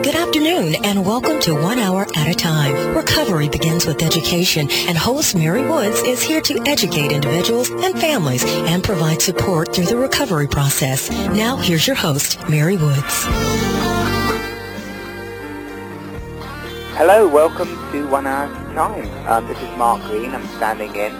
Good afternoon and welcome to One Hour at a Time. Recovery begins with education and host Mary Woods is here to educate individuals and families and provide support through the recovery process. Now here's your host, Mary Woods. Hello, welcome to One Hour at a Time. Um, this is Mark Green. I'm standing in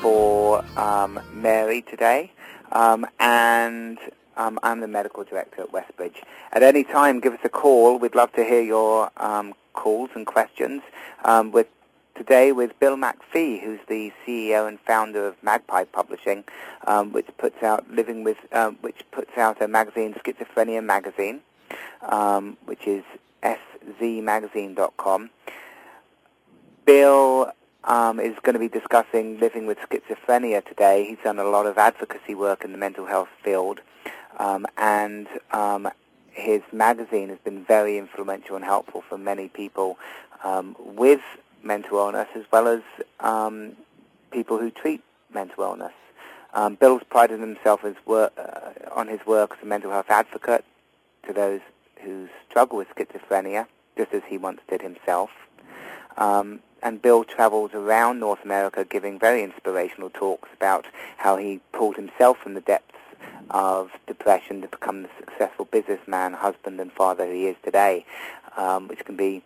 for um, Mary today. Um, and um, I'm the medical director at Westbridge. At any time, give us a call. We'd love to hear your um, calls and questions. Um, with today with Bill MacPhee, who's the CEO and founder of Magpie Publishing, um, which puts out living with, um, which puts out a magazine, Schizophrenia Magazine, um, which is szmagazine.com. Bill um, is going to be discussing living with schizophrenia today. He's done a lot of advocacy work in the mental health field. Um, and um, his magazine has been very influential and helpful for many people um, with mental illness as well as um, people who treat mental illness. Um, Bill's prided himself uh, on his work as a mental health advocate to those who struggle with schizophrenia, just as he once did himself. Um, and Bill travels around North America giving very inspirational talks about how he pulled himself from the depths of depression to become the successful businessman, husband, and father he is today, um, which can be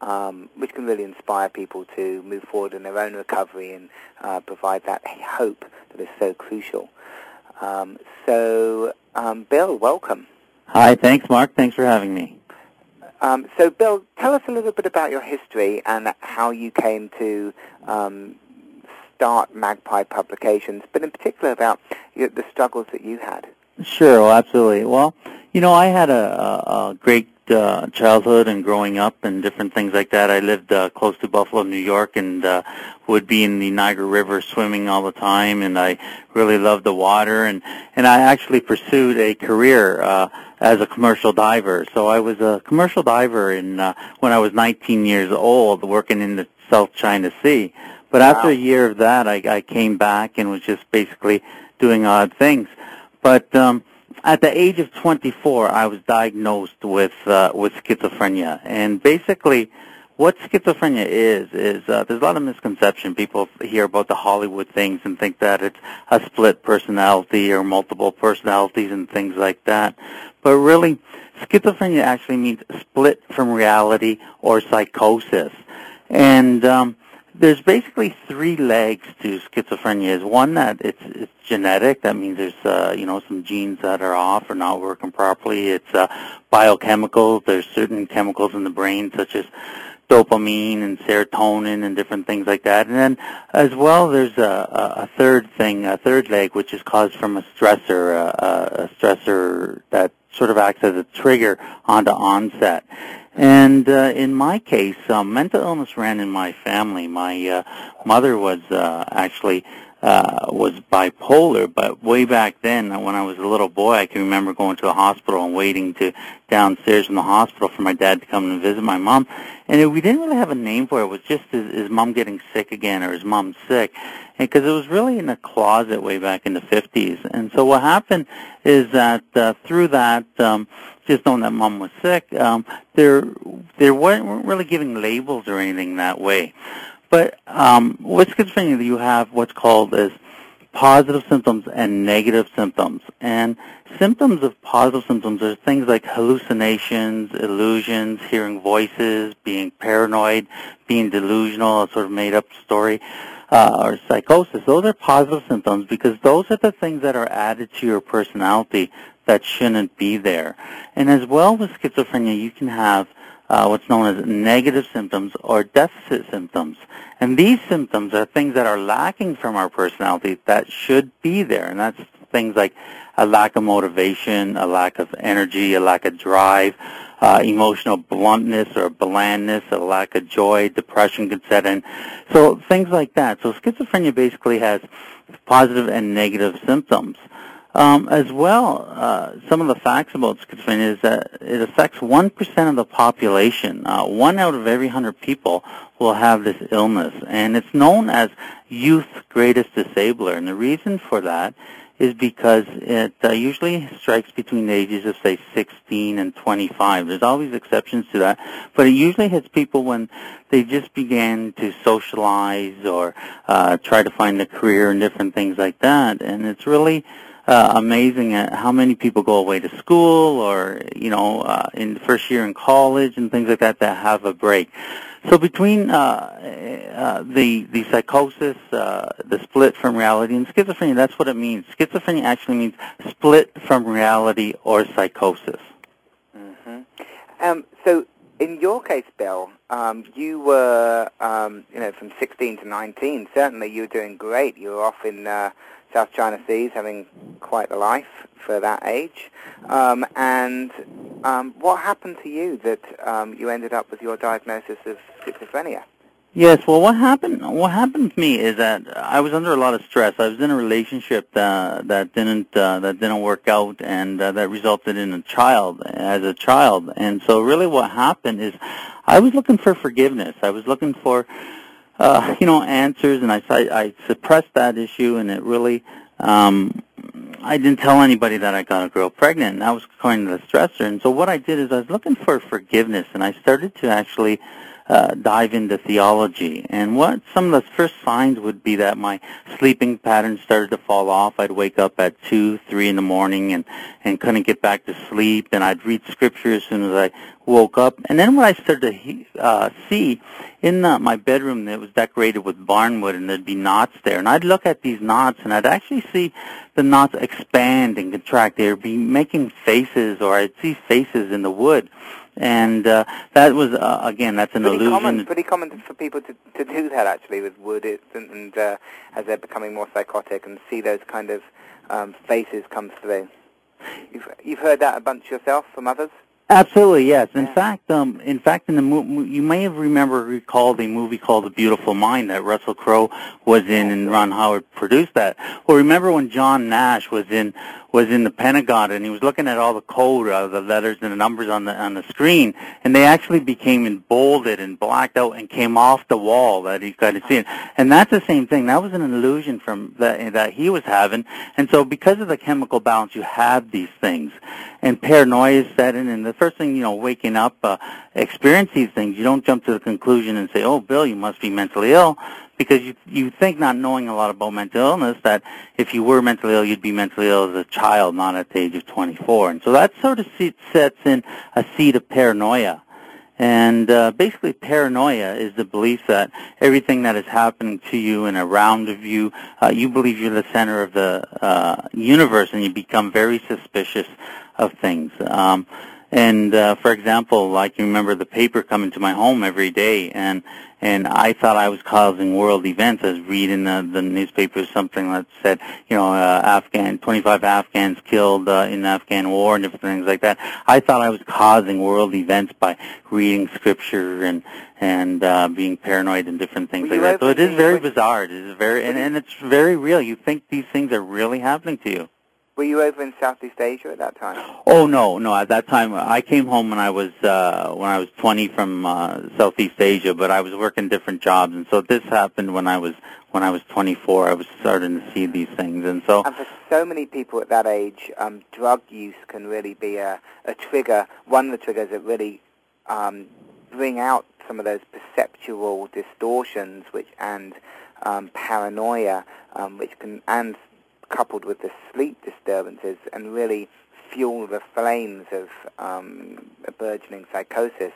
um, which can really inspire people to move forward in their own recovery and uh, provide that hope that is so crucial. Um, so, um, Bill, welcome. Hi, thanks, Mark. Thanks for having me. Um, so, Bill, tell us a little bit about your history and how you came to um, start Magpie Publications, but in particular about the struggles that you had. Sure, well, absolutely. Well, you know, I had a, a, great uh, childhood and growing up and different things like that. I lived uh, close to Buffalo, New York, and uh, would be in the Niagara River swimming all the time. And I really loved the water, and and I actually pursued a career uh, as a commercial diver. So I was a commercial diver in uh, when I was 19 years old, working in the South China Sea. But after a year of that, I, I came back and was just basically doing odd things. But um, at the age of 24, I was diagnosed with uh, with schizophrenia, and basically, what schizophrenia is is uh, there's a lot of misconception. People hear about the Hollywood things and think that it's a split personality or multiple personalities and things like that. But really, schizophrenia actually means split from reality or psychosis, and um, there's basically three legs to schizophrenia. Is one that it's it's genetic. That means there's uh, you know some genes that are off or not working properly. It's uh, biochemical. There's certain chemicals in the brain such as dopamine and serotonin and different things like that. And then as well, there's a, a third thing, a third leg, which is caused from a stressor, a, a stressor that sort of acts as a trigger onto onset. And uh, in my case, um, mental illness ran in my family. My uh, mother was uh, actually uh, was bipolar, but way back then, when I was a little boy, I can remember going to the hospital and waiting to downstairs in the hospital for my dad to come and visit my mom. And it, we didn't really have a name for it. It was just his, his mom getting sick again or his mom sick, because it was really in a closet way back in the 50s. And so what happened is that uh, through that, um, just knowing that mom was sick, um, there there weren't really giving labels or anything that way. But um, with schizophrenia, you have what's called as positive symptoms and negative symptoms. And symptoms of positive symptoms are things like hallucinations, illusions, hearing voices, being paranoid, being delusional, a sort of made-up story, uh, or psychosis. Those are positive symptoms because those are the things that are added to your personality that shouldn't be there. And as well with schizophrenia, you can have uh, what's known as negative symptoms or deficit symptoms. And these symptoms are things that are lacking from our personality that should be there. And that's things like a lack of motivation, a lack of energy, a lack of drive, uh, emotional bluntness or blandness, a lack of joy, depression could set in. So things like that. So schizophrenia basically has positive and negative symptoms. Um, as well, uh, some of the facts about schizophrenia is that it affects 1% of the population. Uh, one out of every 100 people will have this illness, and it's known as youth's greatest disabler. And the reason for that is because it uh, usually strikes between the ages of say 16 and 25. There's always exceptions to that, but it usually hits people when they just began to socialize or uh, try to find a career and different things like that. And it's really uh, amazing at how many people go away to school or you know uh, in the first year in college and things like that that have a break. So between uh, uh, the the psychosis, uh, the split from reality, and schizophrenia, that's what it means. Schizophrenia actually means split from reality or psychosis. Mm-hmm. Um, so in your case, Bill, um, you were um, you know from 16 to 19. Certainly, you were doing great. You were off in uh, South China Seas, having quite a life for that age. Um, and um, what happened to you that um, you ended up with your diagnosis of schizophrenia? Yes, well, what happened? What happened to me is that I was under a lot of stress. I was in a relationship that that didn't uh, that didn't work out, and uh, that resulted in a child as a child. And so, really, what happened is, I was looking for forgiveness. I was looking for, uh, you know, answers, and I I suppressed that issue, and it really um, I didn't tell anybody that I got a girl pregnant, and that was according to the stressor. And so what I did is I was looking for forgiveness, and I started to actually uh, dive into theology. And what some of the first signs would be that my sleeping patterns started to fall off. I'd wake up at two, three in the morning, and and couldn't get back to sleep. And I'd read scripture as soon as I woke up. And then what I started to uh, see in the, my bedroom that was decorated with barnwood, and there'd be knots there. And I'd look at these knots, and I'd actually see the knots expand and contract. They'd be making faces, or I'd see faces in the wood and uh, that was uh, again that's an pretty illusion. Common, pretty common for people to, to do that actually with wood, it, and, and uh, as they're becoming more psychotic and see those kind of um, faces come through. You've you've heard that a bunch yourself from others. Absolutely, yes. In yeah. fact, um, in fact, in the mo- you may have remember recalled a movie called The Beautiful Mind that Russell Crowe was in, and Ron Howard produced that. Well, remember when John Nash was in was in the Pentagon and he was looking at all the code, uh, the letters and the numbers on the on the screen, and they actually became embolded and blacked out and came off the wall that he could see. And that's the same thing. That was an illusion from that that he was having. And so, because of the chemical balance, you have these things, and paranoia is set in. And the first thing you know, waking up, uh, experience these things. You don't jump to the conclusion and say, "Oh, Bill, you must be mentally ill." Because you you think not knowing a lot about mental illness that if you were mentally ill you'd be mentally ill as a child not at the age of 24 and so that sort of sets in a seed of paranoia. And uh, basically paranoia is the belief that everything that is happening to you and around of you uh, you believe you're the center of the uh, universe and you become very suspicious of things. Um, and uh, for example, I can remember the paper coming to my home every day, and and I thought I was causing world events. I was reading the, the newspaper something that said, you know, uh, Afghan 25 Afghans killed uh, in the Afghan war and different things like that. I thought I was causing world events by reading scripture and and uh, being paranoid and different things like that. So it is very bizarre. It is very and, and it's very real. You think these things are really happening to you. Were you over in Southeast Asia at that time? Oh no, no. At that time, I came home when I was uh, when I was 20 from uh, Southeast Asia, but I was working different jobs, and so this happened when I was when I was 24. I was starting to see these things, and so. And for so many people at that age, um, drug use can really be a, a trigger. One of the triggers that really um, bring out some of those perceptual distortions, which and um, paranoia, um, which can and coupled with the sleep disturbances and really fuel the flames of um, a burgeoning psychosis.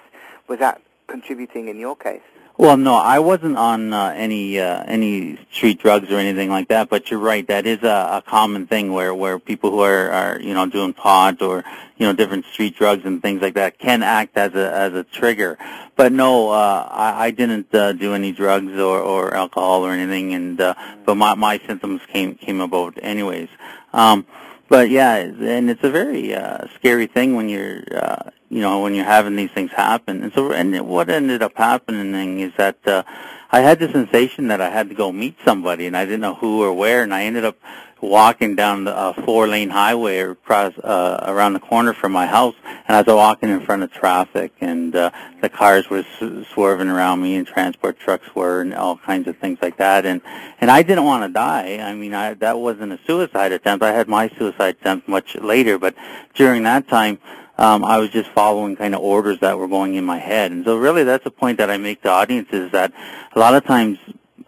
Was that contributing in your case? Well, no, I wasn't on uh, any uh, any street drugs or anything like that. But you're right; that is a, a common thing where where people who are, are you know doing pot or you know different street drugs and things like that can act as a as a trigger. But no, uh, I, I didn't uh, do any drugs or, or alcohol or anything, and uh, but my my symptoms came came about anyways. Um, but yeah, and it's a very uh, scary thing when you're, uh, you know, when you're having these things happen. And so, and what ended up happening is that uh, I had the sensation that I had to go meet somebody, and I didn't know who or where, and I ended up walking down the uh, four-lane highway across uh, around the corner from my house, and I was walking in front of traffic, and uh, the cars were s- swerving around me, and transport trucks were, and all kinds of things like that, and and I didn't want to die. I mean, I, that wasn't a suicide attempt. I had my suicide attempt much later, but during that time. Um, I was just following kind of orders that were going in my head, and so really that's a point that I make to audiences that a lot of times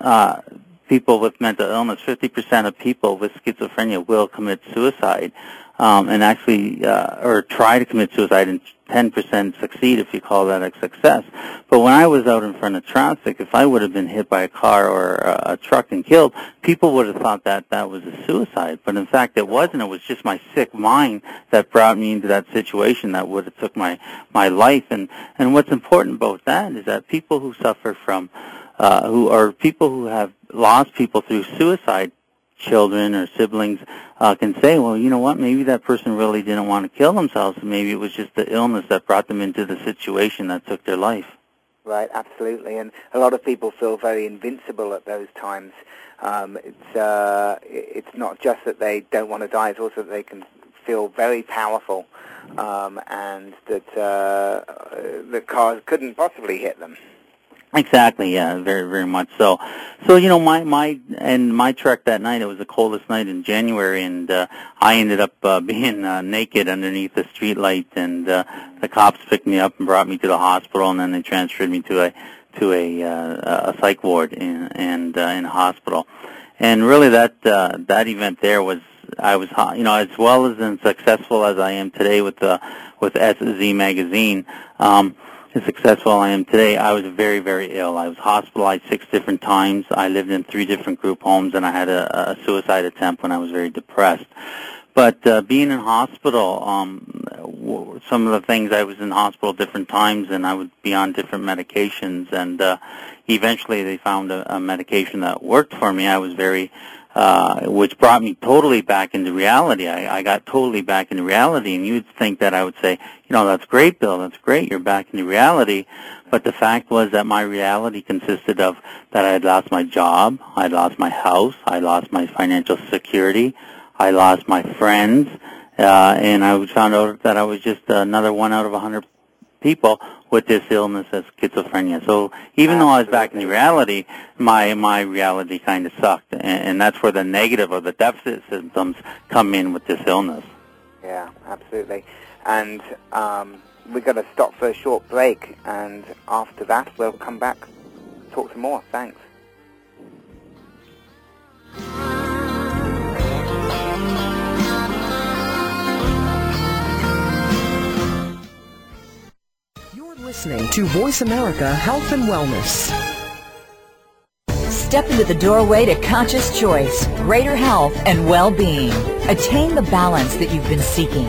uh, people with mental illness, 50% of people with schizophrenia will commit suicide um, and actually, uh, or try to commit suicide and 10% succeed if you call that a success. But when I was out in front of traffic, if I would have been hit by a car or a, a truck and killed, people would have thought that that was a suicide. But in fact, it wasn't. It was just my sick mind that brought me into that situation that would have took my, my life. And, and what's important about that is that people who suffer from uh, who are people who have lost people through suicide, children or siblings, uh, can say, well, you know what, maybe that person really didn't want to kill themselves. Maybe it was just the illness that brought them into the situation that took their life. Right, absolutely. And a lot of people feel very invincible at those times. Um, it's, uh, it's not just that they don't want to die, it's also that they can feel very powerful um, and that uh, the cars couldn't possibly hit them. Exactly. Yeah. Very, very much so. So you know, my my and my trek that night. It was the coldest night in January, and uh, I ended up uh, being uh, naked underneath the street light, and uh, the cops picked me up and brought me to the hospital, and then they transferred me to a to a uh, a psych ward in, and uh, in a hospital. And really, that uh, that event there was I was you know as well as and successful as I am today with the with SZ magazine. Um, as successful I am today, I was very, very ill. I was hospitalized six different times. I lived in three different group homes, and I had a, a suicide attempt when I was very depressed. But uh, being in hospital, um, w- some of the things I was in hospital different times, and I would be on different medications, and uh, eventually they found a, a medication that worked for me. I was very uh, which brought me totally back into reality. I, I got totally back into reality, and you'd think that I would say, you know, that's great, Bill, that's great, you're back into reality. But the fact was that my reality consisted of that I had lost my job, I lost my house, I lost my financial security, I lost my friends, uh, and I found out that I was just another one out of a hundred people with this illness as schizophrenia. So even though I was back in reality, my my reality kind of sucked, and, and that's where the negative or the deficit symptoms come in with this illness. Yeah, absolutely. And um, we're going to stop for a short break, and after that we'll come back, talk some more. Thanks. Listening to Voice America Health and Wellness. Step into the doorway to conscious choice, greater health, and well-being. Attain the balance that you've been seeking.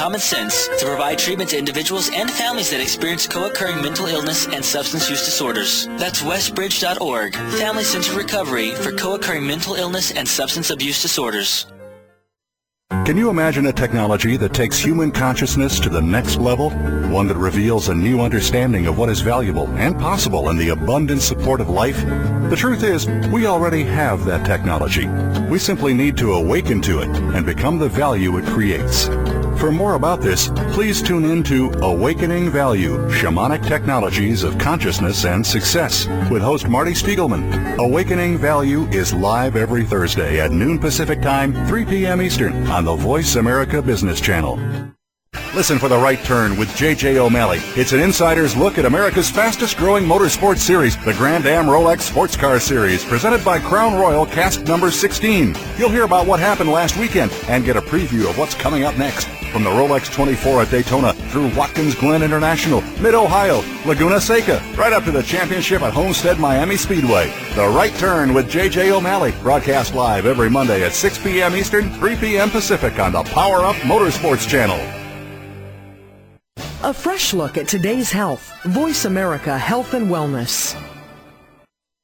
common sense to provide treatment to individuals and families that experience co-occurring mental illness and substance use disorders. That's westbridge.org, Family Centered Recovery for co-occurring mental illness and substance abuse disorders. Can you imagine a technology that takes human consciousness to the next level? One that reveals a new understanding of what is valuable and possible in the abundant support of life? The truth is, we already have that technology. We simply need to awaken to it and become the value it creates. For more about this, please tune in to Awakening Value, Shamanic Technologies of Consciousness and Success with host Marty Spiegelman. Awakening Value is live every Thursday at noon Pacific Time, 3 p.m. Eastern on the Voice America Business Channel. Listen for The Right Turn with J.J. O'Malley. It's an insider's look at America's fastest growing motorsports series, the Grand Am Rolex Sports Car Series, presented by Crown Royal Cask Number 16. You'll hear about what happened last weekend and get a preview of what's coming up next. From the Rolex 24 at Daytona through Watkins Glen International, Mid-Ohio, Laguna Seca, right up to the championship at Homestead Miami Speedway. The Right Turn with J.J. O'Malley, broadcast live every Monday at 6 p.m. Eastern, 3 p.m. Pacific on the Power Up Motorsports Channel. A fresh look at today's health. Voice America Health and Wellness.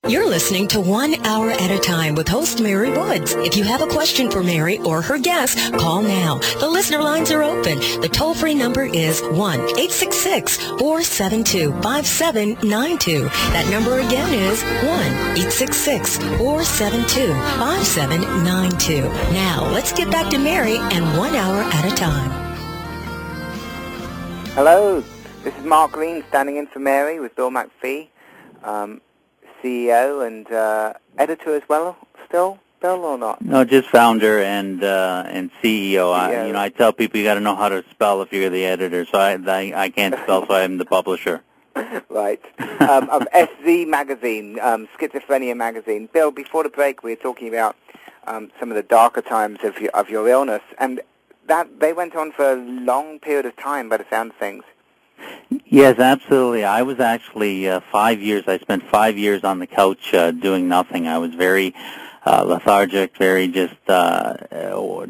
You're listening to One Hour at a Time with host Mary Woods. If you have a question for Mary or her guest, call now. The listener lines are open. The toll-free number is 1-866-472-5792. That number again is 1-866-472-5792. Now, let's get back to Mary and One Hour at a Time. Hello, this is Mark Green standing in for Mary with Bill MacPhee, um, CEO and uh, editor as well. Still, Bill, or not? No, just founder and uh, and CEO. I, you know, I tell people you got to know how to spell if you're the editor. So I I, I can't spell, so I'm the publisher. right. Um, of SZ Magazine, um, Schizophrenia Magazine. Bill, before the break, we were talking about um, some of the darker times of your, of your illness, and that they went on for a long period of time by the sound of things. Yes, absolutely. I was actually uh, five years. I spent five years on the couch uh, doing nothing. I was very uh, lethargic, very just uh,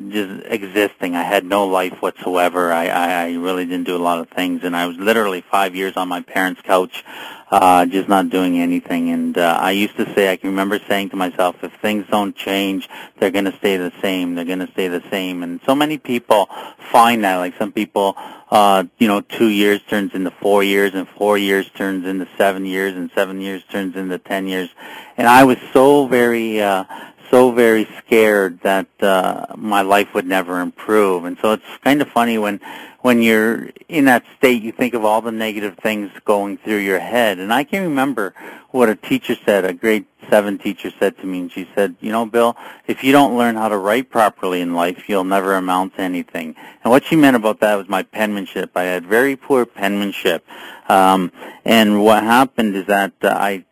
just existing. I had no life whatsoever. I, I really didn't do a lot of things, and I was literally five years on my parents' couch, uh, just not doing anything. And uh, I used to say, I can remember saying to myself, if things don't change, they're going to stay the same. They're going to stay the same. And so many people find that. Like some people, uh, you know, two years turns into four years, and four years turns into seven years, and seven years turns into ten years. And I was so very, uh, so very scared that uh, my life would never improve. And so it's kind of funny when when you're in that state, you think of all the negative things going through your head. And I can remember what a teacher said, a grade seven teacher said to me, and she said, you know, Bill, if you don't learn how to write properly in life, you'll never amount to anything. And what she meant about that was my penmanship. I had very poor penmanship. Um, and what happened is that uh, I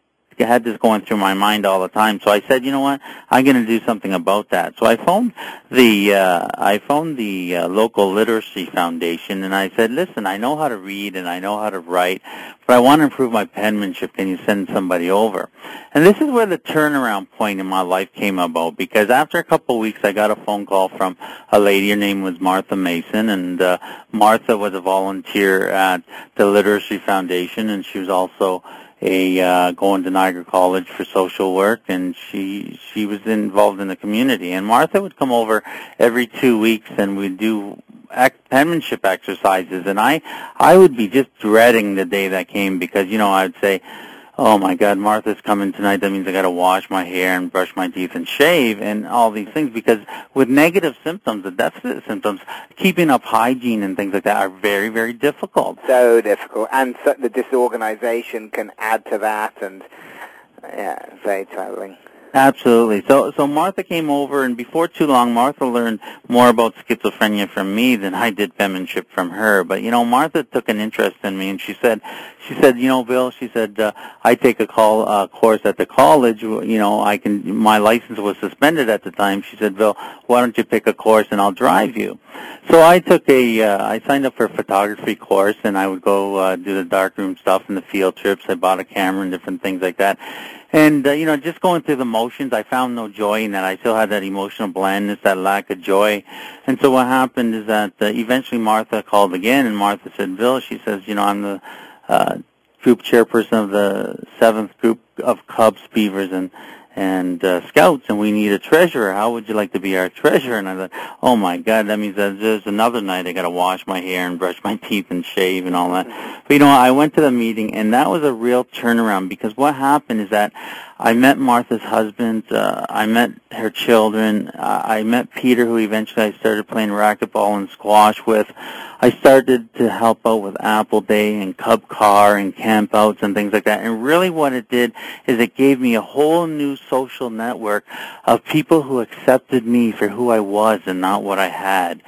had this going through my mind all the time. So I said, you know what, I'm going to do something about that. So I phoned the uh, I phoned the uh, local literacy foundation, and I said, listen, I know how to read and I know how to write, but I want to improve my penmanship. Can you send somebody over? And this is where the turnaround point in my life came about because after a couple of weeks, I got a phone call from a lady. Her name was Martha Mason, and uh, Martha was a volunteer at the Literacy Foundation, and she was also a uh, going to Niagara College for social work, and she she was involved in the community. And Martha would come over every two weeks, and we'd do ex- penmanship exercises. And I I would be just dreading the day that came because you know I'd say oh my God, Martha's coming tonight. That means I got to wash my hair and brush my teeth and shave and all these things because with negative symptoms, the deficit symptoms, keeping up hygiene and things like that are very, very difficult. So difficult. And so the disorganization can add to that and, yeah, very troubling. Absolutely. So, so Martha came over, and before too long, Martha learned more about schizophrenia from me than I did penmanship from her. But you know, Martha took an interest in me, and she said, she said, you know, Bill, she said, uh, I take a call uh, course at the college. You know, I can. My license was suspended at the time. She said, Bill, why don't you pick a course and I'll drive you? So I took a, uh, I signed up for a photography course, and I would go uh, do the darkroom stuff and the field trips. I bought a camera and different things like that. And, uh, you know, just going through the motions, I found no joy in that. I still had that emotional blandness, that lack of joy. And so what happened is that uh, eventually Martha called again, and Martha said, Bill, she says, you know, I'm the uh, group chairperson of the seventh group of Cubs, Beavers, and and uh, scouts, and we need a treasurer. How would you like to be our treasurer? And I thought, oh my God, that means that there's another night I got to wash my hair and brush my teeth and shave and all that. But you know, I went to the meeting, and that was a real turnaround because what happened is that I met Martha's husband. Uh, I met her children. Uh, I met Peter, who eventually I started playing racquetball and squash with. I started to help out with Apple Day and Kub Kar and campouts and things like that. And really what it did is it gave me a whole new social network of people who accepted me for who I was and not what I had.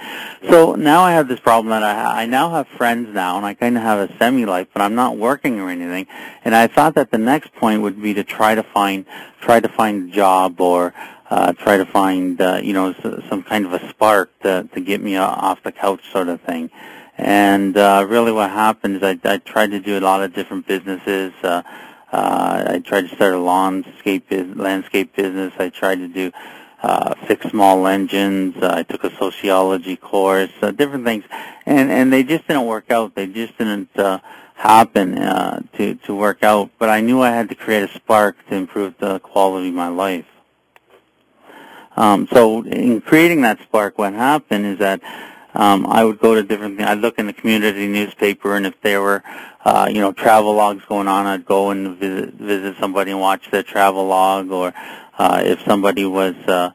So now I have this problem that I, I now have friends now and I kind of have a semi-life, but I'm not working or anything. And I thought that the next point would be to try to find, try to find a job or uh, try to find uh, you know some kind of a spark to to get me off the couch sort of thing. And uh, really, what happened is I, I tried to do a lot of different businesses. Uh, uh, I tried to start a landscape landscape business. I tried to do uh, fix small engines. Uh, I took a sociology course, uh, different things, and and they just didn't work out. They just didn't uh, happen uh, to to work out. But I knew I had to create a spark to improve the quality of my life. Um, so in creating that spark, what happened is that um, I would go to different things. I'd look in the community newspaper, and if there were, uh, you know, travel logs going on, I'd go and visit, visit somebody and watch their travel log. Or uh, if somebody was, uh,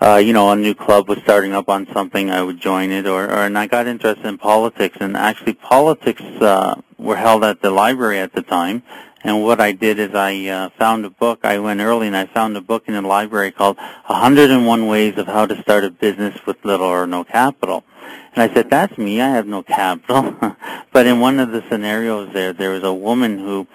uh, you know, a new club was starting up on something, I would join it. Or, or and I got interested in politics, and actually politics uh, were held at the library at the time. And what I did is I uh, found a book. I went early and I found a book in the library called 101 Ways of How to Start a Business with Little or No Capital. And I said, that's me. I have no capital. but in one of the scenarios there, there was a woman who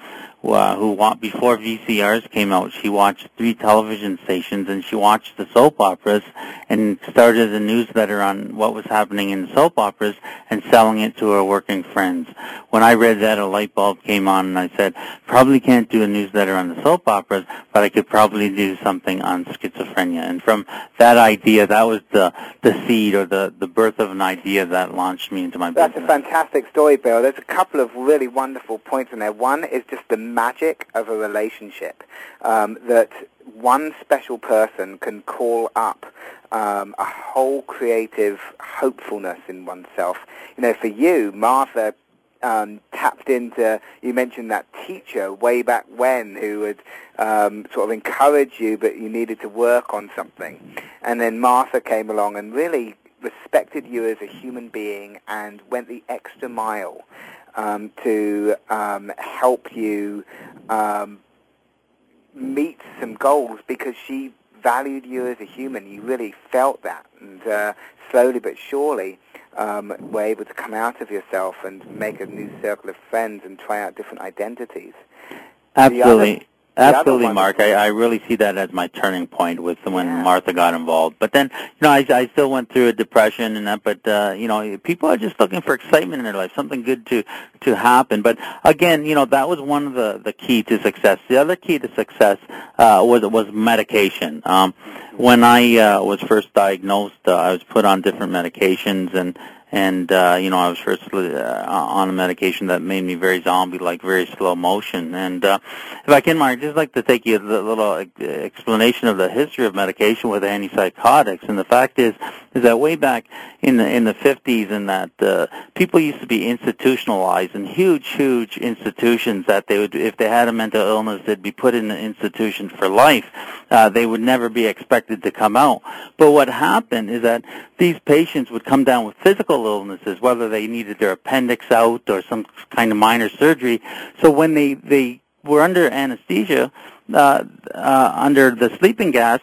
uh, who before VCRs came out, she watched three television stations and she watched the soap operas and started a newsletter on what was happening in the soap operas and selling it to her working friends. When I read that, a light bulb came on and I said, probably can't do a newsletter on the soap operas, but I could probably do something on schizophrenia. And from that idea, that was the, the seed or the, the birth of an idea that launched me into my That's business. That's a fantastic story, Bill. There's a couple of really wonderful points in there. One is just the magic of a relationship um, that one special person can call up um, a whole creative hopefulness in oneself. You know, for you, Martha um, tapped into, you mentioned that teacher way back when who would um, sort of encourage you, but you needed to work on something. And then Martha came along and really respected you as a human being and went the extra mile um, to um, help you um, meet some goals because she valued you as a human. You really felt that, and uh, slowly but surely um, were able to come out of yourself and make a new circle of friends and try out different identities. Absolutely. Absolutely, Mark. I, I really see that as my turning point with when yeah. Martha got involved. But then, you know, I, I still went through a depression and that. But uh, you know, people are just looking for excitement in their life, something good to to happen. But again, you know, that was one of the the key to success. The other key to success uh, was was medication. Um, when I uh, was first diagnosed, uh, I was put on different medications and and uh, you know I was first uh, on a medication that made me very zombie-like, very slow motion. And uh, if I can, Mark, I'd just like to take you a little explanation of the history of medication with antipsychotics. And the fact is, is that way back in the in the 50s, and that uh, people used to be institutionalized in huge, huge institutions. That they would, if they had a mental illness, they'd be put in an institution for life. Uh, they would never be expected to come out. But what happened is that these patients would come down with physical illnesses, whether they needed their appendix out or some kind of minor surgery. So when they, they were under anesthesia, uh, uh, under the sleeping gas,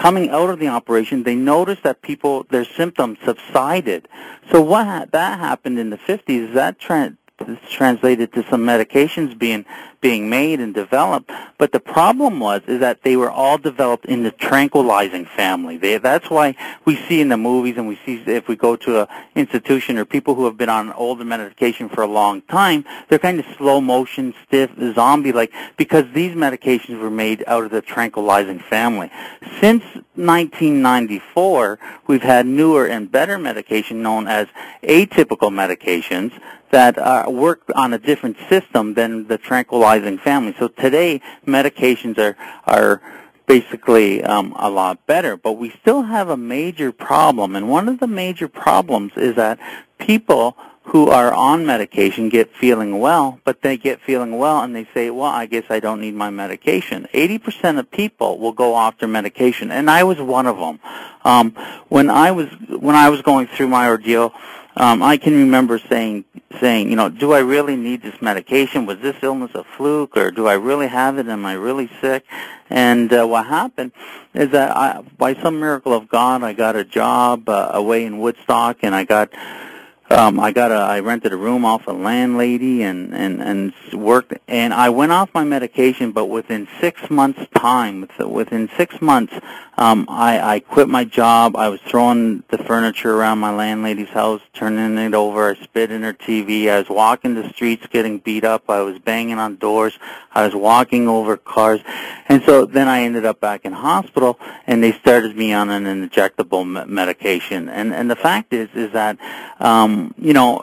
coming out of the operation, they noticed that people, their symptoms subsided. So what ha- that happened in the 50s, that trend translated to some medications being being made and developed. But the problem was is that they were all developed in the tranquilizing family. They, that's why we see in the movies and we see if we go to an institution or people who have been on older medication for a long time, they're kind of slow motion, stiff, zombie-like because these medications were made out of the tranquilizing family. Since 1994, we've had newer and better medication known as atypical medications that uh, work on a different system than the tranquilizing family. So today, medications are are basically um, a lot better, but we still have a major problem, and one of the major problems is that people who are on medication get feeling well, but they get feeling well and they say, well, I guess I don't need my medication. 80% of people will go off their medication, and I was one of them. Um, when I was when I was going through my ordeal, um, I can remember saying saying, you know, do I really need this medication? Was this illness a fluke, or do I really have it? Am I really sick? And uh, what happened is that I, by some miracle of God, I got a job uh, away in Woodstock, and I got um, I got a, I rented a room off a landlady and, and, and worked, and I went off my medication, but within six months time, within six months, um, I, I quit my job. I was throwing the furniture around my landlady's house, turning it over. I spit in her TV. I was walking the streets getting beat up. I was banging on doors. I was walking over cars. And so then I ended up back in hospital, and they started me on an injectable medication. And, and the fact is, is that, um, you know,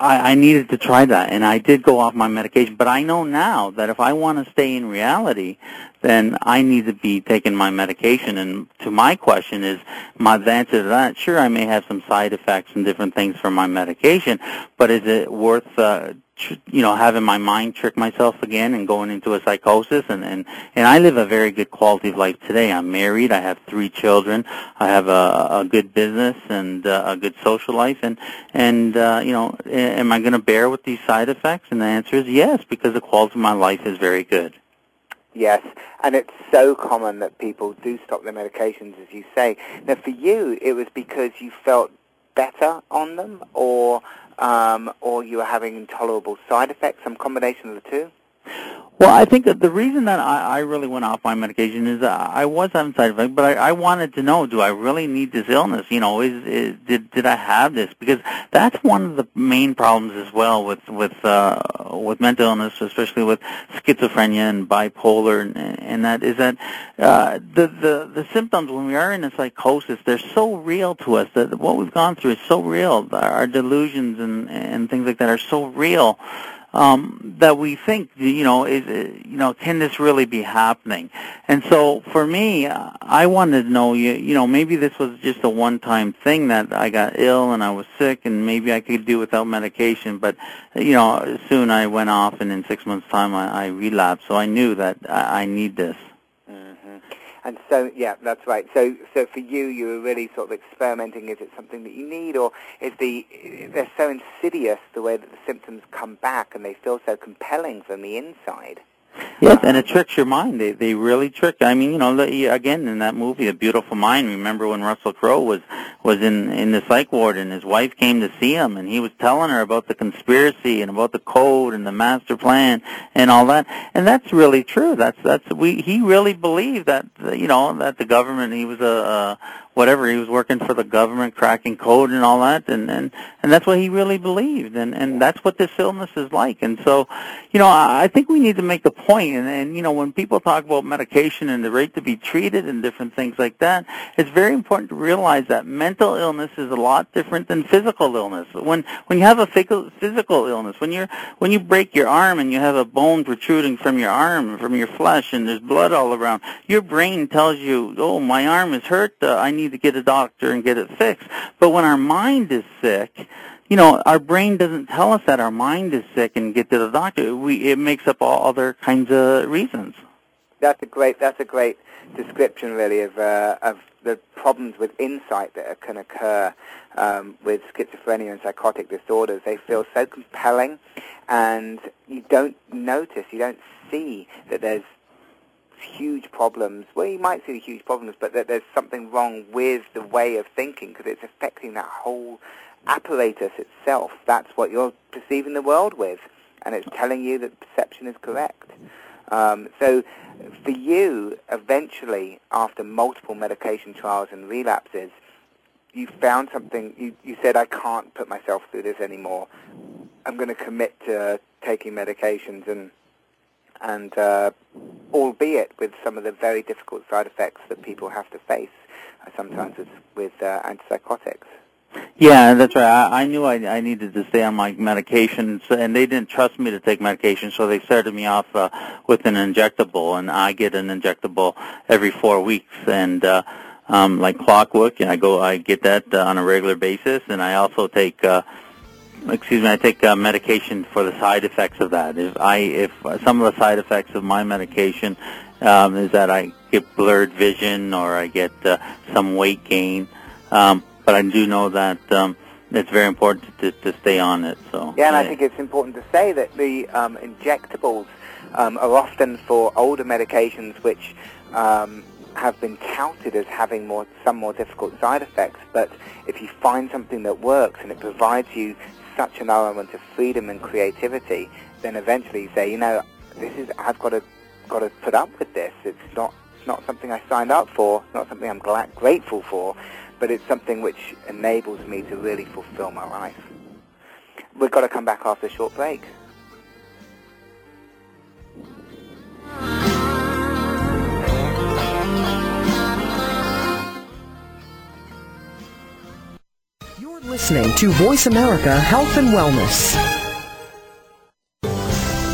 I, I needed to try that, and I did go off my medication. But I know now that if I want to stay in reality, then I need to be taking my medication. And to my question is, my answer to that, sure, I may have some side effects and different things from my medication, but is it worth uh, you know, having my mind trick myself again and going into a psychosis. And, and, and I live a very good quality of life today. I'm married. I have three children. I have a, a good business and uh, a good social life. And, and uh, you know, am I going to bear with these side effects? And the answer is yes, because the quality of my life is very good. Yes, and it's so common that people do stop their medications, as you say. Now, for you, it was because you felt better on them, or um, or you are having intolerable side effects, some combination of the two? Well, I think that the reason that I, I really went off my medication is uh, I was having side effects, but I, I wanted to know: Do I really need this illness? You know, is, is did did I have this? Because that's one of the main problems as well with with uh, with mental illness, especially with schizophrenia and bipolar, and, and that is that uh, the the the symptoms when we are in a psychosis, they're so real to us that what we've gone through is so real. Our delusions and and things like that are so real um, that we think, you know, is you know, can this really be happening? And so for me, I wanted to know, you, you know, maybe this was just a one-time thing that I got ill and I was sick, and maybe I could do without medication. But you know, soon I went off, and in six months' time, I, I relapsed. So I knew that I, I need this. And so, yeah, that's right. So, so for you, you were really sort of experimenting. Is it something that you need, or is the they're so insidious the way that the symptoms come back, and they feel so compelling from the inside? Yes, and it tricks your mind. They they really trick. I mean, you know, the, again in that movie, A Beautiful Mind. Remember when Russell Crowe was was in in the psych ward, and his wife came to see him, and he was telling her about the conspiracy and about the code and the master plan and all that. And that's really true. That's that's we. He really believed that you know that the government. He was a, a whatever he was working for the government cracking code and all that and and and that's what he really believed and and that's what this illness is like. And so you know i think we need to make the point and and you know when people talk about medication and the rate to be treated and different things like that it's very important to realize that mental illness is a lot different than physical illness. When when you have a physical illness when you're when you break your arm and you have a bone protruding from your arm from your flesh and there's blood all around your brain tells you oh my arm is hurt uh, i need need to get a doctor and get it fixed. But when our mind is sick, you know, our brain doesn't tell us that our mind is sick and get to the doctor. We it makes up all other kinds of reasons. That's a great that's a great description, really, of uh, of the problems with insight that can occur um, with schizophrenia and psychotic disorders. They feel so compelling, and you don't notice, you don't see that there's huge problems. Well, you might see the huge problems, but that there's something wrong with the way of thinking because it's affecting that whole apparatus itself. That's what you're perceiving the world with, and it's telling you that perception is correct. Um, so for you, eventually, after multiple medication trials and relapses, you found something, you, you said, I can't put myself through this anymore. I'm going to commit to taking medications and and uh, albeit with some of the very difficult side effects that people have to face uh, sometimes with, with uh, antipsychotics. Yeah, that's right. I, I knew I, I needed to stay on my medications, and they didn't trust me to take medication, so they started me off uh, with an injectable, and I get an injectable every four weeks, and uh, um, like clockwork, and I go, I get that uh, on a regular basis, and I also take uh, excuse me, I take uh, medication for the side effects of that. If I, if uh, some of the side effects of my medication um, is that I get blurred vision or I get uh, some weight gain, um, but I do know that um, it's very important to, to stay on it. So yeah, and I think it's important to say that the um, injectables um, are often for older medications which um, have been touted as having more some more difficult side effects. But if you find something that works and it provides you such an element of freedom and creativity, then eventually you say, you know, this is I've got to got to put up with this. It's not it's not something I signed up for. Not something I'm grateful for, but it's something which enables me to really fulfill my life. We've got to come back after a short break. Listening to Voice America Health and Wellness.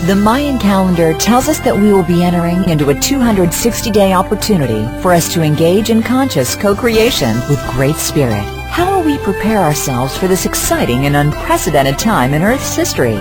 The Mayan calendar tells us that we will be entering into a 260-day opportunity for us to engage in conscious co-creation with Great Spirit. How will we prepare ourselves for this exciting and unprecedented time in Earth's history?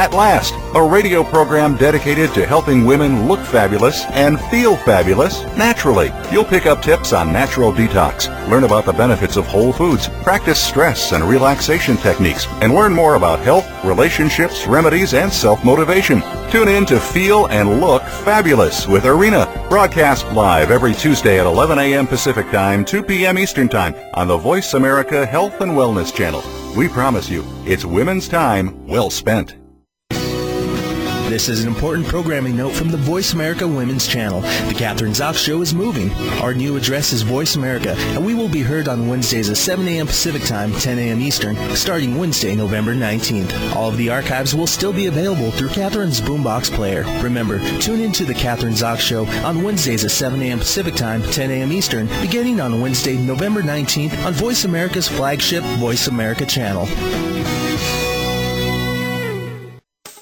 At last, a radio program dedicated to helping women look fabulous and feel fabulous naturally. You'll pick up tips on natural detox, learn about the benefits of whole foods, practice stress and relaxation techniques, and learn more about health, relationships, remedies, and self-motivation. Tune in to Feel and Look Fabulous with Arena. Broadcast live every Tuesday at 11 a.m. Pacific Time, 2 p.m. Eastern Time on the Voice America Health and Wellness Channel. We promise you, it's women's time well spent. This is an important programming note from the Voice America Women's Channel. The Catherine Zox Show is moving. Our new address is Voice America, and we will be heard on Wednesdays at 7 a.m. Pacific Time, 10 a.m. Eastern, starting Wednesday, November 19th. All of the archives will still be available through Catherine's Boombox player. Remember, tune in to the Catherine Zox Show on Wednesdays at 7 a.m. Pacific Time, 10 a.m. Eastern, beginning on Wednesday, November 19th on Voice America's flagship Voice America channel.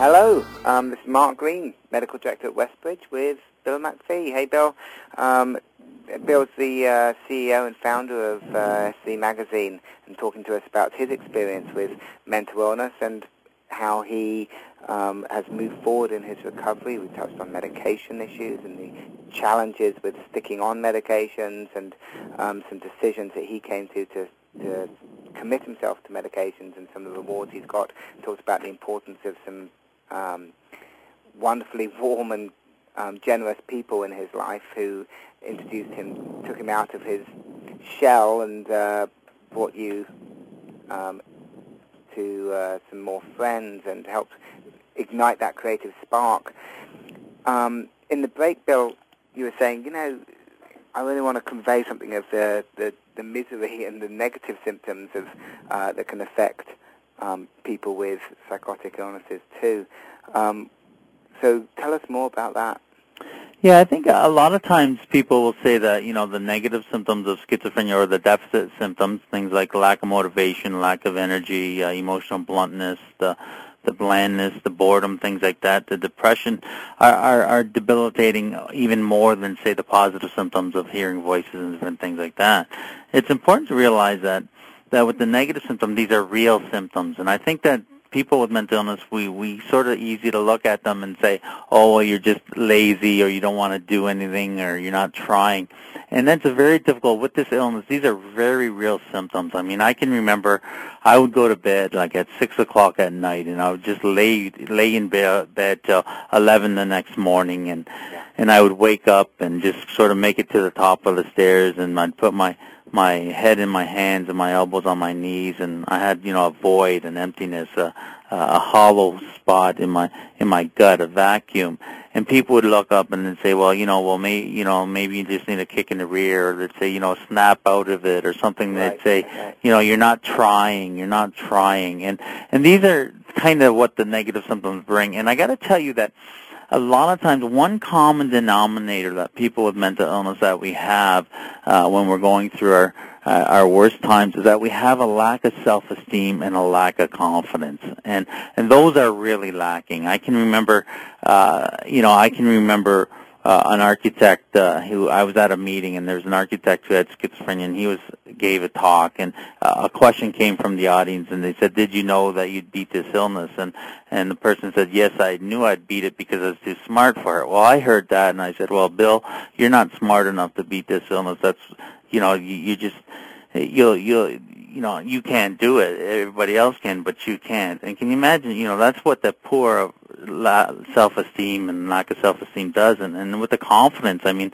Hello, um, this is Mark Green, Medical Director at Westbridge with Bill MacPhee. Hey, Bill. Um, Bill's the uh, CEO and founder of uh, SZ Magazine and talking to us about his experience with mental illness and how he um, has moved forward in his recovery. We touched on medication issues and the challenges with sticking on medications and um, some decisions that he came to to, to commit himself to medications and some of the rewards he's got. Talked about the importance of some um, wonderfully warm and um, generous people in his life who introduced him, took him out of his shell and uh, brought you um, to uh, some more friends and helped ignite that creative spark. Um, in the break, Bill, you were saying, you know, I really want to convey something of the, the, the misery and the negative symptoms of uh, that can affect um, people with psychotic illnesses too. Um, so tell us more about that. Yeah, I think a lot of times people will say that, you know, the negative symptoms of schizophrenia or the deficit symptoms, things like lack of motivation, lack of energy, uh, emotional bluntness, the the blandness, the boredom, things like that, the depression are, are, are debilitating even more than, say, the positive symptoms of hearing voices and different things like that. It's important to realize that, that with the negative symptoms, these are real symptoms. And I think that people with mental illness, we, we sort of easy to look at them and say, oh, well, you're just lazy or you don't want to do anything or you're not trying. And that's a very difficult, with this illness, these are very real symptoms. I mean, I can remember I would go to bed like at 6 o'clock at night and I would just lay, lay in bed, bed till 11 the next morning and, and I would wake up and just sort of make it to the top of the stairs and I'd put my my head in my hands and my elbows on my knees, and I had you know a void, an emptiness, a, a hollow spot in my in my gut, a vacuum. And people would look up and then say, well, you know, well, maybe you know, maybe you just need a kick in the rear, or they'd say, you know, snap out of it, or something. Right, they'd say, right. you know, you're not trying, you're not trying, and and these are kind of what the negative symptoms bring. And I got to tell you that a lot of times one common denominator that people with mental illness that we have uh, when we're going through our uh, our worst times is that we have a lack of self-esteem and a lack of confidence, and and those are really lacking. I can remember, uh, you know, I can remember uh, an architect uh, who I was at a meeting and there was an architect who had schizophrenia and he was gave a talk and uh, a question came from the audience and they said, "Did you know that you'd beat this illness?" and and the person said, "Yes, I knew I'd beat it because I was too smart for it." Well, I heard that and I said, "Well, Bill, you're not smart enough to beat this illness. That's you know, you, you just you'll you'll you know you can't do it. Everybody else can, but you can't. And can you imagine? You know that's what the poor self-esteem and lack of self-esteem does, and, and with the confidence. I mean,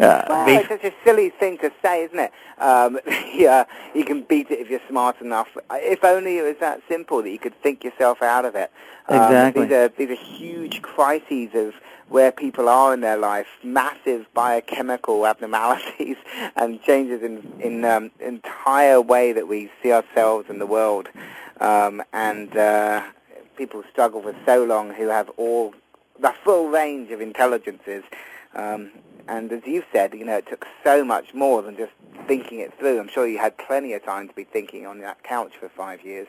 uh, well, it's such a silly thing to say, isn't it? Um, yeah, you can beat it if you're smart enough. If only it was that simple that you could think yourself out of it. Um, exactly. These are these are huge crises of where people are in their life, massive biochemical abnormalities and changes in in um, entire way that we see ourselves and the world. Um, and uh, people struggle for so long who have all the full range of intelligences. Um, and as you said, you know, it took so much more than just thinking it through. I'm sure you had plenty of time to be thinking on that couch for five years.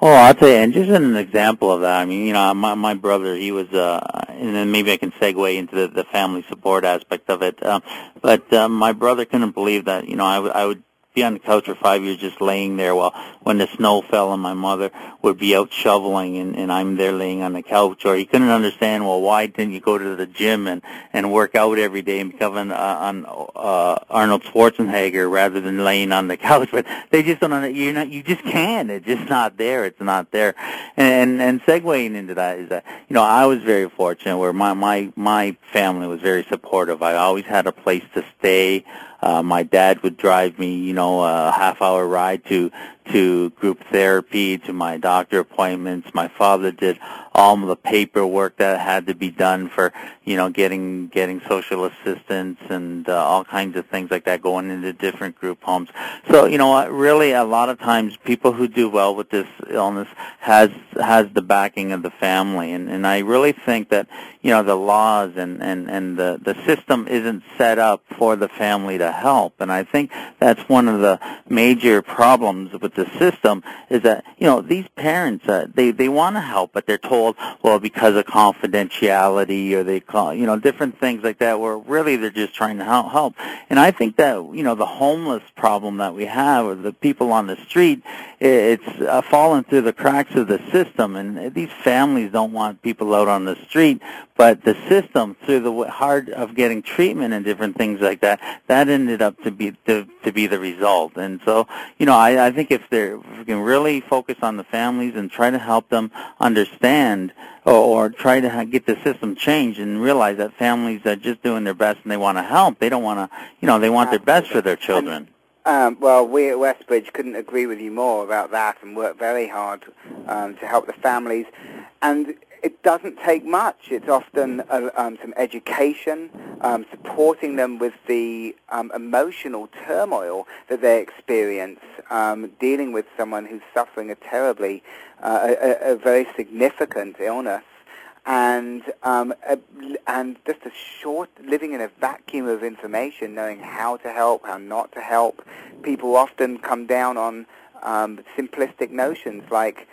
Oh, I'll tell you, and just an example of that. I mean, you know, my my brother, he was, uh, and then maybe I can segue into the, the family support aspect of it. Um, but um, my brother couldn't believe that, you know, I, w- I would be on the couch for five years just laying there while when the snow fell and my mother would be out shoveling and, and I'm there laying on the couch. Or he couldn't understand well why didn't you go to the gym and and work out every day and become an, uh, on uh, Arnold Schwarzenegger rather than laying on the couch? But they just don't you're not you just can't. It's just not there. It's not there. And and, and segueing into that is that you know I was very fortunate where my my my family was very supportive. I always had a place to stay uh, my dad would drive me, you know, a half hour ride to to group therapy, to my doctor appointments. My father did all the paperwork that had to be done for, you know, getting getting social assistance and uh, all kinds of things like that, going into different group homes. So, you know, really, a lot of times, people who do well with this illness has has the backing of the family, and and I really think that, you know, the laws and and and the the system isn't set up for the family to help, and I think that's one of the major problems with the system is that you know these parents uh, they they want to help, but they're told well because of confidentiality or they call you know different things like that. Where really they're just trying to help. help. And I think that you know the homeless problem that we have, or the people on the street, it's uh, fallen through the cracks of the system, and these families don't want people out on the street, but the system through the hard of getting treatment and different things like that, that ended up to be to, to be the result. And so, you know, I, I think if if we can really focus on the families and try to help them understand or, or try to get the system changed and realize that families are just doing their best and they want to help. They don't want to, you know, they want their best for their children. Um, well, we at Westbridge couldn't agree with you more about that and work very hard um, to help the families. And it doesn't take much. It's often uh, um, some education, um, supporting them with the um, emotional turmoil that they experience, um, dealing with someone who's suffering a terribly, uh, a, a, very significant illness, and um, uh, and just a short living in a vacuum of information, knowing how to help, how not to help. People often come down on um, simplistic notions like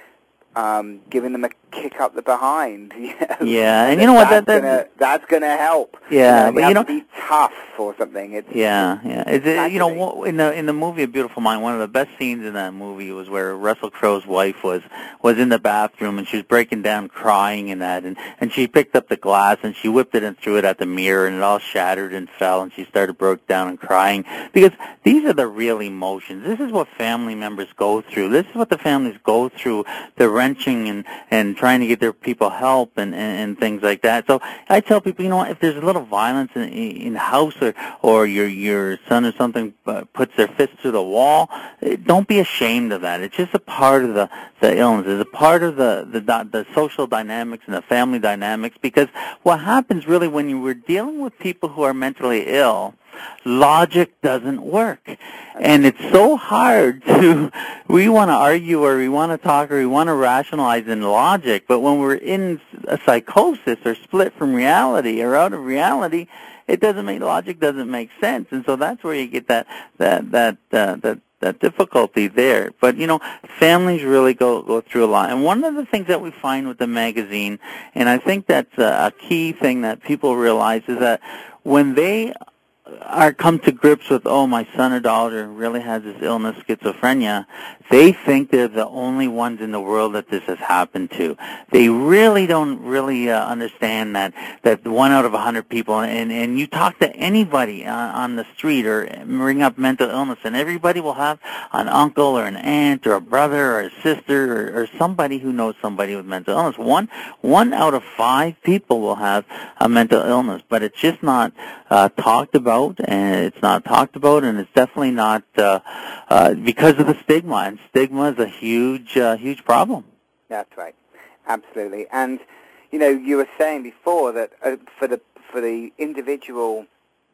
um, giving them a kick up the behind. Yeah, and you know what? That's That, gonna that's gonna help. Yeah, you know, but you know- to be tough or something. It's Yeah, yeah. It, you know, in the in the movie A Beautiful Mind, one of the best scenes in that movie was where Russell Crowe's wife was was in the bathroom and she was breaking down, crying and that, and and she picked up the glass and she whipped it and threw it at the mirror and it all shattered and fell and she started broke down and crying because these are the real emotions. This is what family members go through. This is what the families go through. The wrenching and and trying to get their people help and, and and things like that. So I tell people, you know, if there's a little violence in in the house or or your your son or something uh, puts their fist to the wall, eh, don't be ashamed of that. It's just a part of the the illness. It's a part of the the the social dynamics and the family dynamics. Because what happens really when you were dealing with people who are mentally ill, logic doesn't work. And it's so hard to, we want to argue or we want to talk or we want to rationalize in logic, but when we're in a psychosis or split from reality or out of reality, it doesn't make, logic doesn't make sense. And so that's where you get that, that, that, uh, that, that difficulty there. But you know, families really go go through a lot. And one of the things that we find with the magazine, and I think that's a, a key thing that people realize is that when they are come to grips with, oh, my son or daughter really has this illness, schizophrenia, they think they're the only ones in the world that this has happened to. They really don't really uh, understand that that one out of a hundred people, and and you talk to anybody on, on the street or bring up mental illness, and everybody will have an uncle or an aunt or a brother or a sister or, or somebody who knows somebody with mental illness. One one out of five people will have a mental illness, but it's just not uh, talked about, and it's not talked about, and it's definitely not uh, uh, because of the stigma. And stigma is a huge, uh, huge problem. That's right, absolutely. And you know, you were saying before that uh, for the for the individual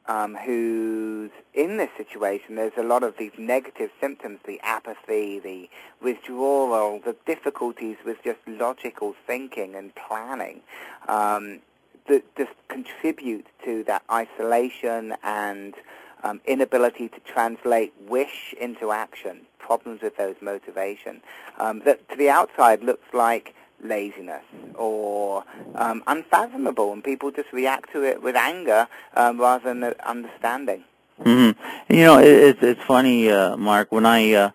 um, who's in this situation, there's a lot of these negative symptoms: the apathy, the withdrawal, the difficulties with just logical thinking and planning. Um, that just contribute to that isolation and um, inability to translate wish into action, problems with those motivation, um, that to the outside looks like laziness or um, unfathomable, and people just react to it with anger um, rather than understanding. Mm-hmm. You know, it, it's it's funny, uh, Mark. When I uh,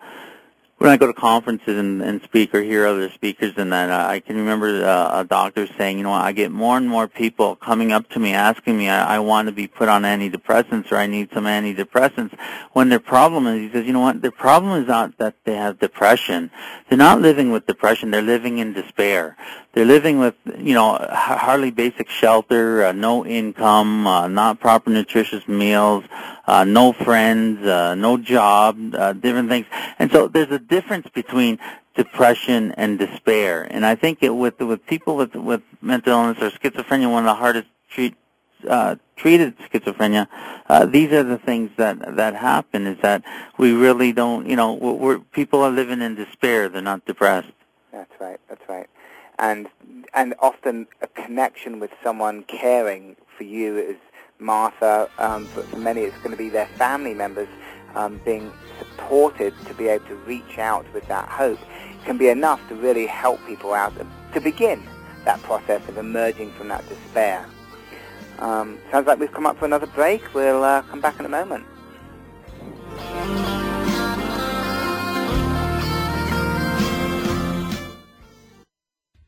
when I go to conferences and, and speak or hear other speakers and that, I can remember uh, a doctor saying, you know, I get more and more people coming up to me asking me, I, I want to be put on antidepressants or I need some antidepressants. When their problem is, he says, you know what, their problem is not that they have depression. They're not living with depression. They're living in despair. They're living with, you know, hardly basic shelter, uh, no income, uh, not proper nutritious meals, uh, no friends, uh, no job, uh, different things. And so there's a difference between depression and despair. And I think it, with with people with with mental illness or schizophrenia, one of the hardest treat uh, treated schizophrenia, uh, these are the things that that happen. Is that we really don't, you know, we're, people are living in despair. They're not depressed. That's right. That's right. And and often a connection with someone caring for you is Martha. Um, but for many, it's going to be their family members um, being supported to be able to reach out with that hope. Can be enough to really help people out to begin that process of emerging from that despair. Um, sounds like we've come up for another break. We'll uh, come back in a moment.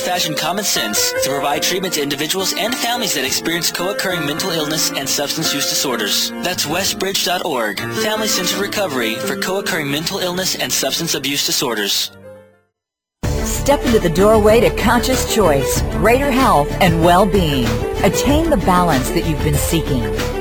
old-fashioned common sense to provide treatment to individuals and families that experience co-occurring mental illness and substance use disorders. That's westbridge.org, family-centered recovery for co-occurring mental illness and substance abuse disorders. Step into the doorway to conscious choice, greater health, and well-being. Attain the balance that you've been seeking.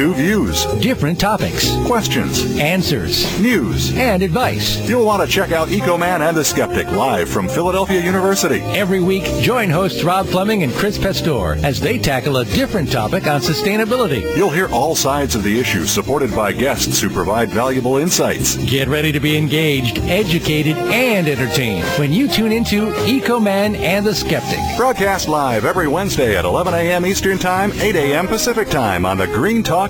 Two views, different topics, questions, answers, news, and advice. You'll want to check out EcoMan and the Skeptic live from Philadelphia University. Every week, join hosts Rob Fleming and Chris Pastor as they tackle a different topic on sustainability. You'll hear all sides of the issue supported by guests who provide valuable insights. Get ready to be engaged, educated, and entertained when you tune into EcoMan and the Skeptic. Broadcast live every Wednesday at 11 a.m. Eastern Time, 8 a.m. Pacific Time on the Green Talk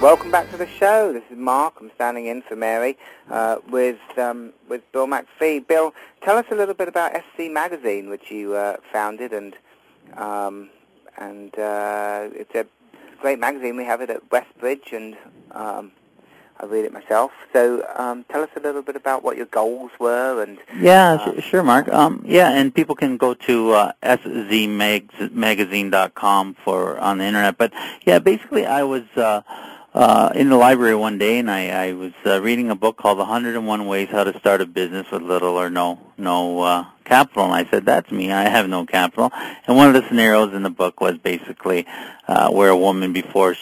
Welcome back to the show. This is Mark. I'm standing in for Mary uh, with um, with Bill MacPhee. Bill, tell us a little bit about SZ Magazine, which you uh, founded, and um, and uh, it's a great magazine. We have it at Westbridge, and um, I read it myself. So um, tell us a little bit about what your goals were, and yeah, uh, sure, Mark. Um, yeah, and people can go to uh, szmagazine.com for on the internet. But yeah, basically, I was. Uh, in the library one day, and I, I was uh, reading a book called "The 101 Ways How to Start a Business with Little or No No uh, Capital," and I said, "That's me. I have no capital." And one of the scenarios in the book was basically uh, where a woman before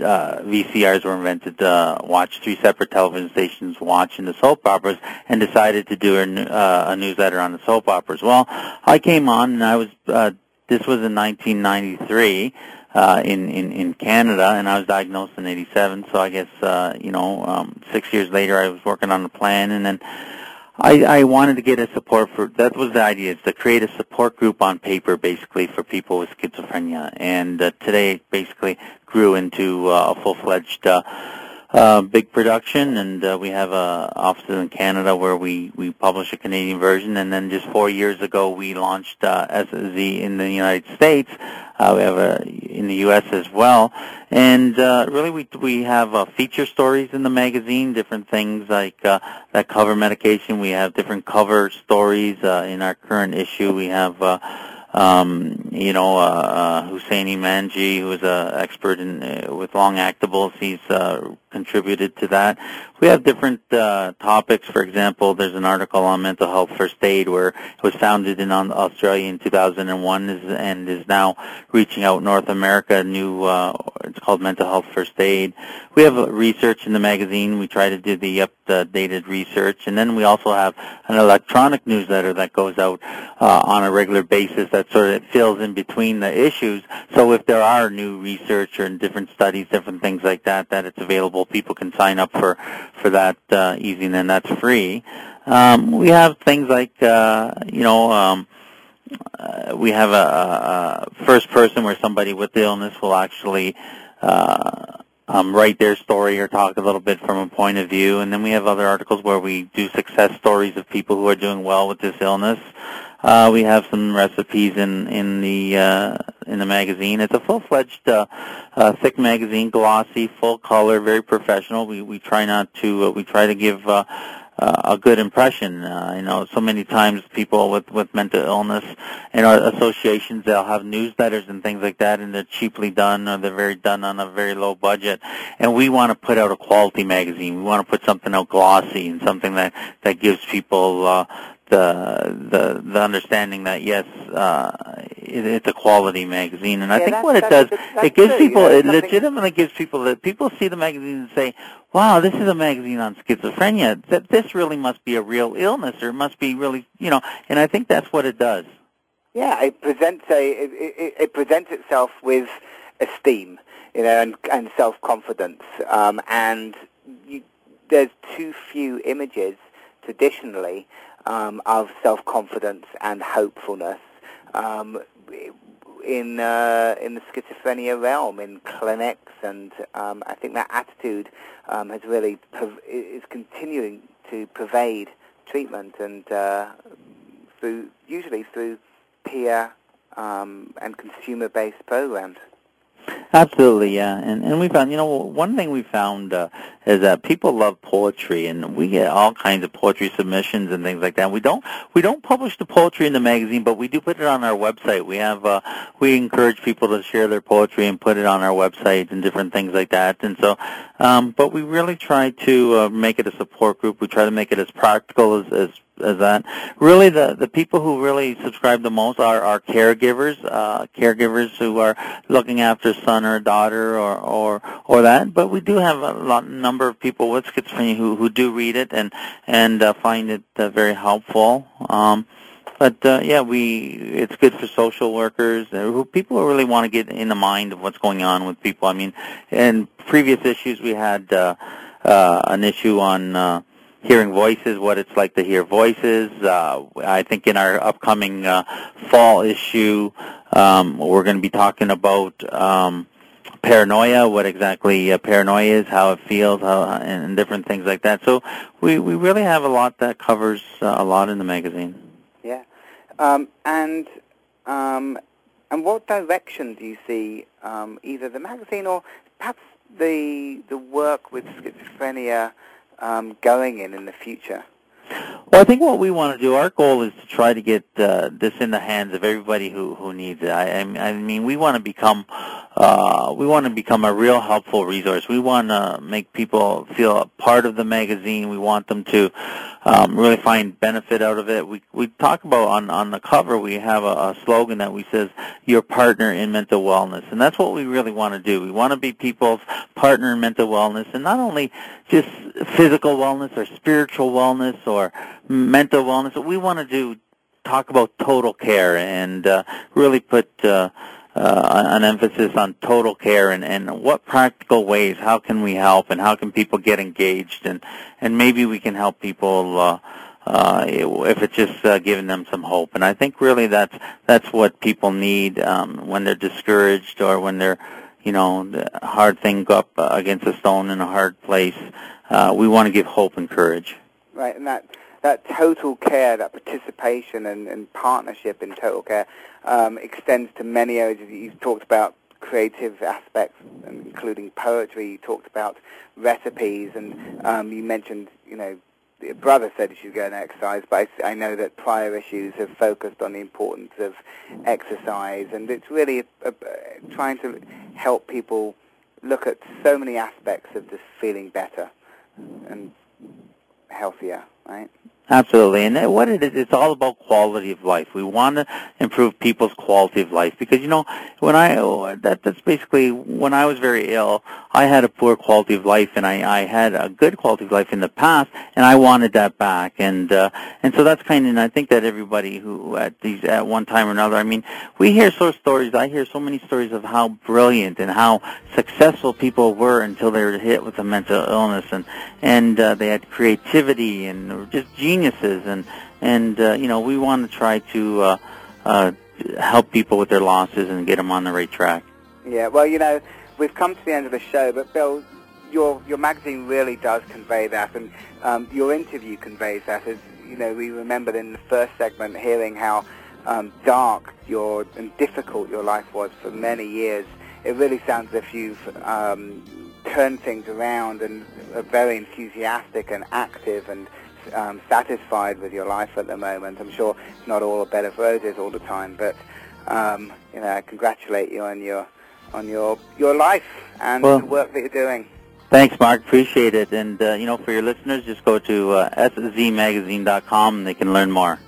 uh, VCRs were invented uh, watched three separate television stations watching the soap operas and decided to do a, uh, a newsletter on the soap operas. Well, I came on, and I was. Uh, this was in 1993 uh, in, in, in Canada, and I was diagnosed in 87, so I guess, uh, you know, um, six years later I was working on the plan, and then I, I wanted to get a support for, that was the idea, is to create a support group on paper, basically, for people with schizophrenia, and uh, today basically grew into uh, a full-fledged uh, uh, big production, and uh, we have uh, offices in Canada where we, we publish a Canadian version, and then just four years ago we launched uh, SZ in the United States. Uh, we have a in the U.S. as well, and uh, really we we have uh, feature stories in the magazine, different things like uh, that cover medication. We have different cover stories uh, in our current issue. We have. Uh, um, you know, uh, uh, Husseini Manji, who is an expert in uh, with long actables, he's uh, contributed to that. We have different uh, topics. For example, there's an article on mental health first aid where it was founded in Australia in 2001 and is now reaching out North America. New, uh, it's called mental health first aid. We have research in the magazine. We try to do the updated research, and then we also have an electronic newsletter that goes out uh, on a regular basis that sort of fills in between the issues. So if there are new research or different studies, different things like that, that it's available, people can sign up for for that uh, easy, and that's free. Um, we have things like uh, you know. Um, uh, we have a, a, first person where somebody with the illness will actually uh, um, write their story or talk a little bit from a point of view. And then we have other articles where we do success stories of people who are doing well with this illness. Uh, we have some recipes in in the uh, in the magazine. It's a full-fledged, uh, uh, thick magazine, glossy, full color, very professional. We we try not to uh, we try to give uh, uh, a good impression. Uh, you know, so many times people with with mental illness and our associations they'll have newsletters and things like that, and they're cheaply done or they're very done on a very low budget. And we want to put out a quality magazine. We want to put something out glossy and something that that gives people. Uh, the the the understanding that yes, uh, it, it's a quality magazine, and yeah, I think what it does, it gives people, it legitimately gives people that people see the magazine and say, "Wow, this is a magazine on schizophrenia. That this really must be a real illness, or it must be really, you know." And I think that's what it does. Yeah, it presents a it, it, it presents itself with esteem, you know, and, and self confidence, um, and you, there's too few images traditionally um, of self-confidence and hopefulness um, in uh, in the schizophrenia realm, in clinics, and um, I think that attitude um, has really is continuing to pervade treatment, and uh, through usually through peer um, and consumer-based programs. Absolutely, yeah, and and we found, you know, one thing we found uh, is that people love poetry, and we get all kinds of poetry submissions and things like that. We don't we don't publish the poetry in the magazine, but we do put it on our website. We have uh, we encourage people to share their poetry and put it on our website and different things like that. And so, um, but we really try to uh, make it a support group. We try to make it as practical as, as as that. Really, the the people who really subscribe the most are our caregivers, uh, caregivers who are looking after son or daughter or or or that. But we do have a lot number of people with schizophrenia who who do read it and and uh, find it uh, very helpful. Um, but uh, yeah, we it's good for social workers uh, who people who really want to get in the mind of what's going on with people. I mean, in previous issues we had uh, uh, an issue on. Uh, hearing voices, what it's like to hear voices. Uh, I think in our upcoming uh, fall issue, um, we're going to be talking about um, paranoia, what exactly uh, paranoia is, how it feels, how, and different things like that. So we, we really have a lot that covers uh, a lot in the magazine. Yeah. Um, and um, and what direction do you see um, either the magazine or perhaps the the work with schizophrenia um, going in in the future? Well, I think what we want to do, our goal is to try to get uh, this in the hands of everybody who, who needs it. I, I mean, we want to become uh, we want to become a real helpful resource. We want to make people feel a part of the magazine. We want them to um, really find benefit out of it. We we talk about on on the cover. We have a, a slogan that we says "Your partner in mental wellness," and that's what we really want to do. We want to be people's partner in mental wellness, and not only just physical wellness or spiritual wellness or mental wellness. We want to do talk about total care and uh, really put. Uh, uh, an emphasis on total care and, and what practical ways, how can we help and how can people get engaged and, and maybe we can help people uh, uh, if it's just uh, giving them some hope. And I think really that's, that's what people need um, when they're discouraged or when they're, you know, the hard thing up against a stone in a hard place. Uh, we want to give hope and courage. Right, and that that total care, that participation and, and partnership in total care um, extends to many areas. You've talked about creative aspects, including poetry. You talked about recipes, and um, you mentioned, you know, your brother said you should go and exercise, but I, I, know that prior issues have focused on the importance of exercise, and it's really a, a, trying to help people look at so many aspects of just feeling better and healthier, right? Absolutely, and what it is, it's all about quality of life. We want to improve people's quality of life because you know when I that that's basically when I was very ill, I had a poor quality of life, and I I had a good quality of life in the past, and I wanted that back, and uh, and so that's kind of and I think that everybody who at these at one time or another, I mean, we hear so stories. I hear so many stories of how brilliant and how successful people were until they were hit with a mental illness, and and uh, they had creativity and just genius geniuses, and and uh, you know we want to try to uh, uh, help people with their losses and get them on the right track. Yeah, well, you know, we've come to the end of the show, but Bill, your your magazine really does convey that, and um, your interview conveys that. As you know, we remembered in the first segment hearing how um, dark your and difficult your life was for many years. It really sounds as if you've um, turned things around and are very enthusiastic and active and um, satisfied with your life at the moment. I'm sure it's not all a bed of roses all the time, but um, you know, I congratulate you on your on your your life and Well- the work that you're doing. Thanks, Mark. Appreciate it. And, uh, you know, for your listeners, just go to uh, szmagazine.com and they can learn more.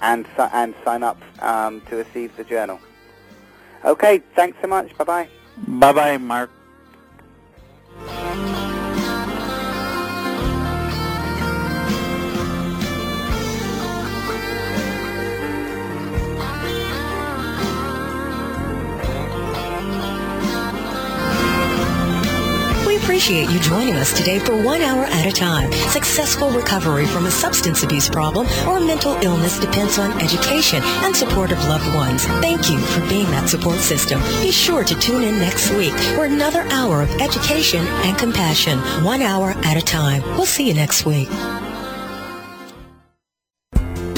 and and sign up um, to receive the journal. Okay, thanks so much. Bye bye. Bye-bye, Mark. Appreciate you joining us today for one hour at a time. Successful recovery from a substance abuse problem or mental illness depends on education and support of loved ones. Thank you for being that support system. Be sure to tune in next week for another hour of education and compassion, one hour at a time. We'll see you next week.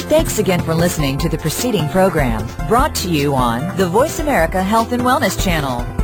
Thanks again for listening to the preceding program brought to you on the Voice America Health and Wellness Channel.